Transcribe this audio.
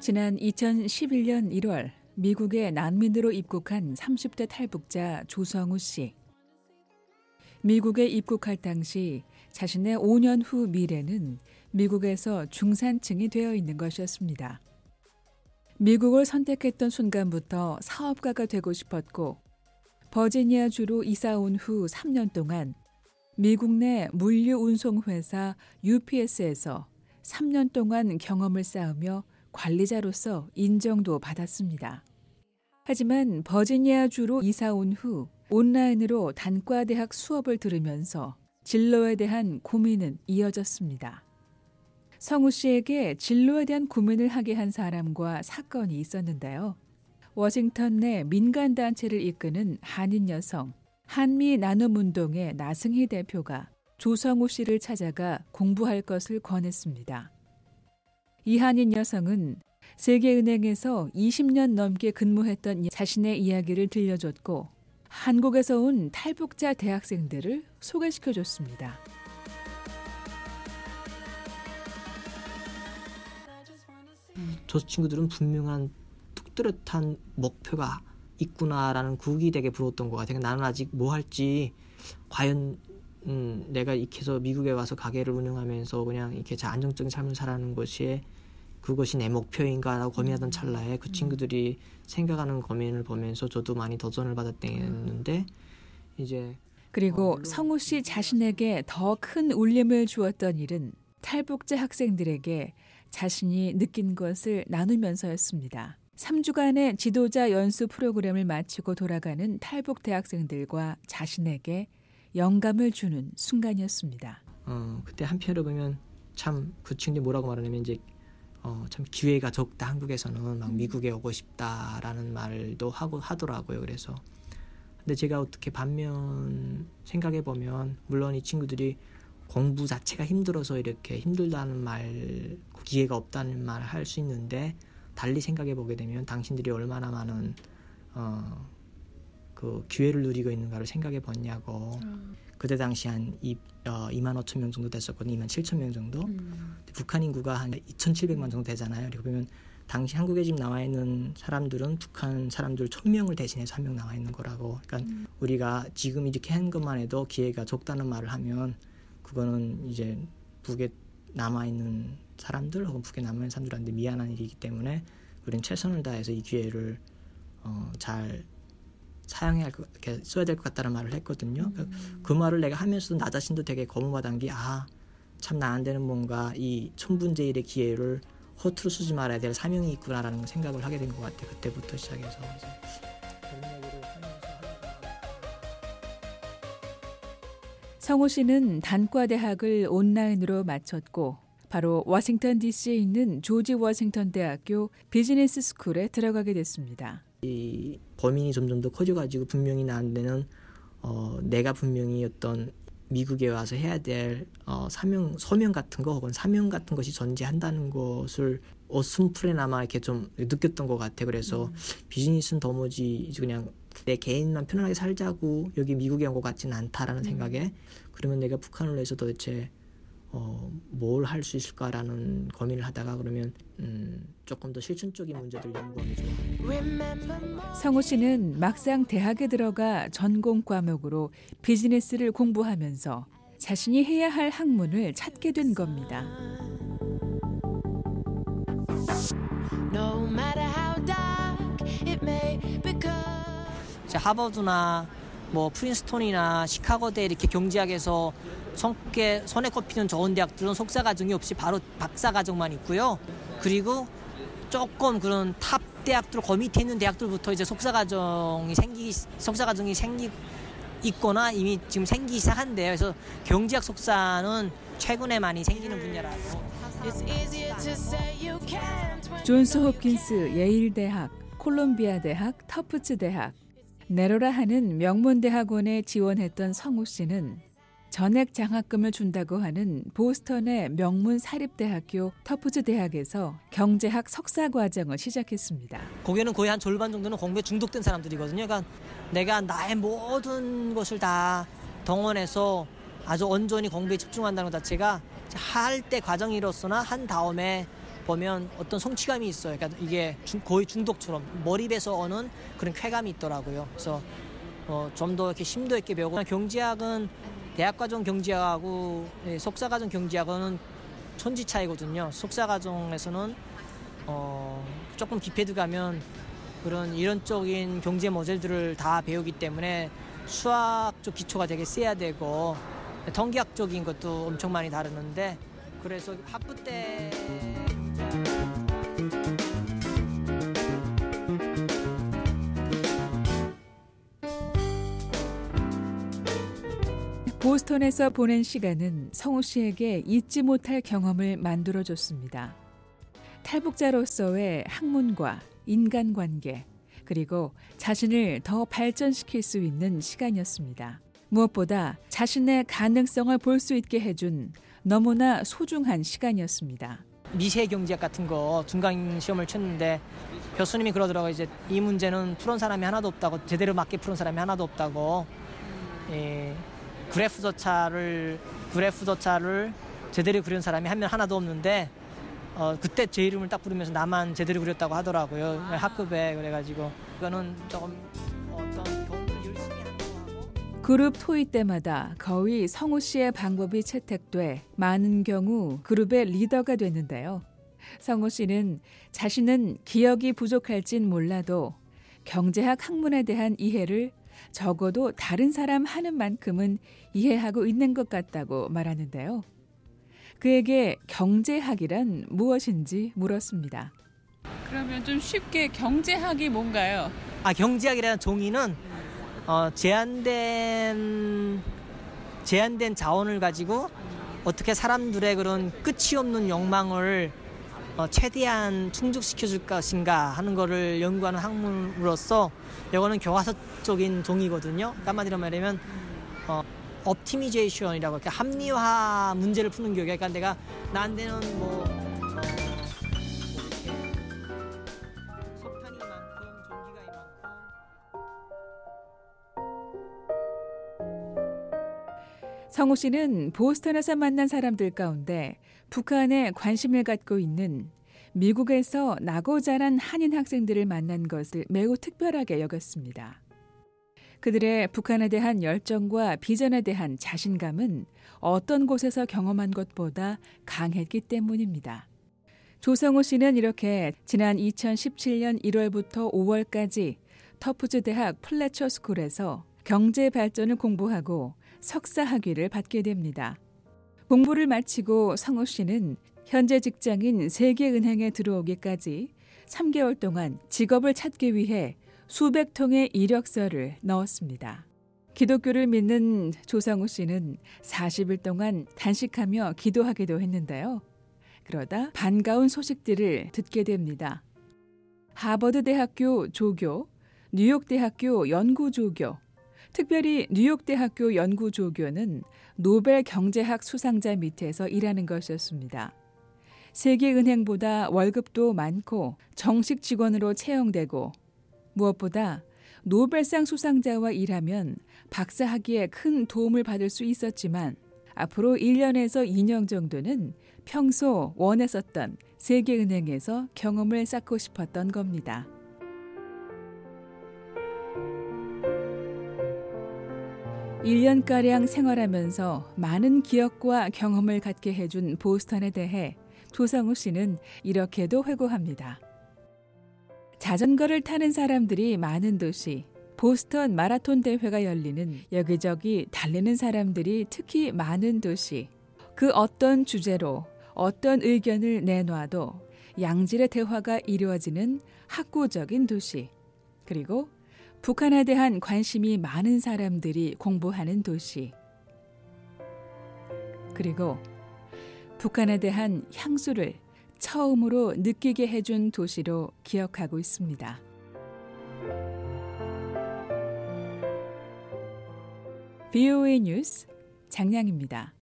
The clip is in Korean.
지난 2011년 1월 미국에 난민으로 입국한 30대 탈북자 조성우 씨. 미국에 입국할 당시 자신의 5년 후 미래는 미국에서 중산층이 되어 있는 것이었습니다. 미국을 선택했던 순간부터 사업가가 되고 싶었고 버지니아주로 이사 온 후 3년 동안 미국 내 물류 운송 회사 UPS에서 3년 동안 경험을 쌓으며 관리자로서 인정도 받았습니다. 하지만 버지니아주로 이사 온 후 온라인으로 단과대학 수업을 들으면서 진로에 대한 고민은 이어졌습니다. 성우 씨에게 진로에 대한 고민을 하게 한 사람과 사건이 있었는데요. 워싱턴 내 민간단체를 이끄는 한인 여성, 한미 나눔운동의 나승희 대표가 조성우 씨를 찾아가 공부할 것을 권했습니다. 이한인 여성은 세계은행에서 20년 넘게 근무했던 자신의 이야기를 들려줬고 한국에서 온 탈북자 대학생들을 소개시켜 줬습니다. 저 친구들은 분명한 뚝뚜렷한 목표가 있구나라는 국이 되게 부러웠던 것 같아요. 나는 아직 뭐 할지 과연 음, 내가 이렇게 해서 미국에 와서 가게를 운영하면서 그냥 이렇게 안정적인 삶을 살아가는 것이 그것이 내 목표인가라고 고민하던 찰나에 그 친구들이 생각하는 고민을 보면서 저도 많이 도전을 받았는데 이제 그리고 어, 성우 씨 자신에게 더 큰 울림을 주었던 일은 탈북자 학생들에게 자신이 느낀 것을 나누면서였습니다. 3주간의 지도자 연수 프로그램을 마치고 돌아가는 탈북 대학생들과 자신에게 영감을 주는 순간이었습니다. 어, 그때 한편으로 보면 참그 친구들이 뭐라고 말하냐면 이제 어, 참 기회가 적다 한국에서는 막 음. 미국에 오고 싶다라는 말도 하고 하더라고요. 그래서 근데 제가 어떻게 반면 생각해 보면 물론 이 친구들이 공부 자체가 힘들어서 이렇게 힘들다는 말 기회가 없다는 말을 할수 있는데 달리 생각해 보게 되면 당신들이 얼마나 많은 어, 그 기회를 누리고 있는가를 생각해 봤냐고 음. 그때 당시 한 이, 어, 2만 5천 명 정도 됐었거든요. 2만 7천 명 정도. 음. 북한 인구가 한 2,700만 정도 되잖아요. 그리고 보면 당시 한국에 지금 나와 있는 사람들은 북한 사람들 1,000명을 대신해서 한 명 나와 있는 거라고. 그러니까 음. 우리가 지금 이렇게 한 것만 해도 기회가 적다는 말을 하면 그거는 이제 북에 남아 있는 사람들 혹은 북에 남아 있는 사람들한테 미안한 일이기 때문에 우리는 최선을 다해서 이 기회를 어, 잘 사용해야 할 것, 이렇게 써야 될 것 같다는 말을 했거든요. 그, 음. 그 말을 내가 하면서도 나 자신도 되게 거부받은 게 아, 참 나한테는 뭔가 이 천분제일의 기회를 허투루 쓰지 말아야 될 사명이 있구나라는 생각을 하게 된 것 같아요. 그때부터 시작해서. 성호 씨는 단과대학을 온라인으로 마쳤고 바로 워싱턴 DC에 있는 조지 워싱턴 대학교 비즈니스 스쿨에 들어가게 됐습니다. 이 범인이 점점 더 커져가지고 분명히 나한테는 어, 내가 분명히 어떤 미국에 와서 해야 될 어, 사명 서명 같은 거 혹은 사명 같은 것이 존재한다는 것을 어슴풀에나마 이렇게 좀 느꼈던 것 같아. 그래서 음. 비즈니스는 도무지 그냥 내 개인만 편안하게 살자고 여기 미국에 온 것 같지는 않다라는 음. 생각에 그러면 내가 북한을 위해서 도대체 어, 뭘 할 수 있을까라는 고민을 하다가 그러면 음, 조금 더 실천적인 문제들 연구하기 좋아요. 성우 씨는 막상 대학에 들어가 전공 과목으로 비즈니스를 공부하면서 자신이 해야 할 학문을 찾게 된 겁니다. 하버드나 뭐 프린스턴이나 시카고대 이렇게 경제학에서 손에, 손에 꼽히는 좋은 대학들은 석사 과정이 없이 바로 박사 과정만 있고요. 그리고 조금 그런 top 대학들 그 밑에 있는 대학들부터 이제 석사 과정이 생기 석사 과정이 생기 있거나 이미 지금 생기기 시작한데요. 그래서 경제학 석사는 최근에 많이 생기는 분야라고. 존스 홉킨스 예일 대학, 콜롬비아 대학, 터프츠 대학, 네로라 하는 명문 대 학원에 지원했던 성우 씨는 전액 장학금을 준다고 하는 보스턴의 명문 사립대학교 터프즈 대학에서 경제학 석사 과정을 시작했습니다. 거기는 거의 한 절반 정도는 공부에 중독된 사람들이거든요. 그러니까 내가 나의 모든 것을 다 동원해서 아주 온전히 공부에 집중한다는 것 자체가 할 때 과정이로서나 한 다음에 보면 어떤 성취감이 있어요. 그러니까 이게 중, 거의 중독처럼 몰입해서 오는 그런 쾌감이 있더라고요. 그래서 어, 좀 더 이렇게 심도 있게 배우고 경제학은 대학과정 경제학하고 예, 석사과정 경제학은 천지 차이거든요. 석사과정에서는 어, 조금 깊이 들어가면 그런 이론적인 경제 모델들을 다 배우기 때문에 수학적 기초가 되게 세야 되고 통계학적인 것도 엄청 많이 다루는데 그래서 학부 때 보스턴에서 보낸 시간은 성우 씨에게 잊지 못할 경험을 만들어 줬습니다. 탈북자로서의 학문과 인간관계, 그리고 자신을 더 발전시킬 수 있는 시간이었습니다. 무엇보다 자신의 가능성을 볼 수 있게 해준 너무나 소중한 시간이었습니다. 미세 경제학 같은 거 중간 시험을 쳤는데 교수님이 그러더라고요. 이제 이 문제는 풀은 사람이 하나도 없다고 제대로 맞게 푸는 사람이 하나도 없다고. 예, 그래프 저차를 그래프 저차를 제대로 그린 사람이 한 명 하나도 없는데 어, 그때 제 이름을 딱 부르면서 나만 제대로 그렸다고 하더라고요. 학급에 그래가지고 그거는 조금 어떤 그룹 토의 때마다 거의 성우 씨의 방법이 채택돼 많은 경우 그룹의 리더가 됐는데요. 성우 씨는 자신은 기억이 부족할진 몰라도 경제학 학문에 대한 이해를 적어도 다른 사람 하는 만큼은 이해하고 있는 것 같다고 말하는데요. 그에게 경제학이란 무엇인지 물었습니다. 그러면 좀 쉽게 경제학이 뭔가요? 아 경제학이라는 종이는 어, 제한된 제한된 자원을 가지고 어떻게 사람들의 그런 끝이 없는 욕망을 어, 최대한 충족시켜 줄 것인가 하는 거를 연구하는 학문으로서 이거는 교과서적인 종이거든요. 한마디로 말하면 어, 옵티미제이션이라고 합리화 문제를 푸는 교육. 그러니까 내가 나한테는 뭐, 성우 씨는 보스턴에서 만난 사람들 가운데 북한에 관심을 갖고 있는 미국에서 나고 자란 한인 학생들을 만난 것을 매우 특별하게 여겼습니다. 그들의 북한에 대한 열정과 비전에 대한 자신감은 어떤 곳에서 경험한 것보다 강했기 때문입니다. 조성호 씨는 이렇게 지난 2017년 1월부터 5월까지 터프즈 대학 플래처 스쿨에서 경제 발전을 공부하고 석사 학위를 받게 됩니다. 공부를 마치고 성호 씨는 현재 직장인 세계은행에 들어오기까지 3개월 동안 직업을 찾기 위해 수백 통의 이력서를 넣었습니다. 기독교를 믿는 조상우 씨는 40일 동안 단식하며 기도하기도 했는데요. 그러다 반가운 소식들을 듣게 됩니다. 하버드 대학교 조교, 뉴욕 대학교 연구 조교, 특별히 뉴욕 대학교 연구 조교는 노벨 경제학 수상자 밑에서 일하는 것이었습니다. 세계은행보다 월급도 많고 정식 직원으로 채용되고 무엇보다 노벨상 수상자와 일하면 박사학위에 큰 도움을 받을 수 있었지만 앞으로 1년에서 2년 정도는 평소 원했었던 세계은행에서 경험을 쌓고 싶었던 겁니다. (1년가량) 생활하면서 많은 기억과 경험을 갖게 해준 보스턴에 대해 조성우 씨는 이렇게도 회고합니다. 자전거를 타는 사람들이 많은 도시, 보스턴 마라톤 대회가 열리는 여기저기 달리는 사람들이 특히 많은 도시, 그 어떤 주제로 어떤 의견을 내놔도 양질의 대화가 이루어지는 학구적인 도시, 그리고 북한에 대한 관심이 많은 사람들이 공부하는 도시, 그리고 북한에 대한 향수를 처음으로 느끼게 해준 도시로 기억하고 있습니다. VOA 뉴스 장량입니다.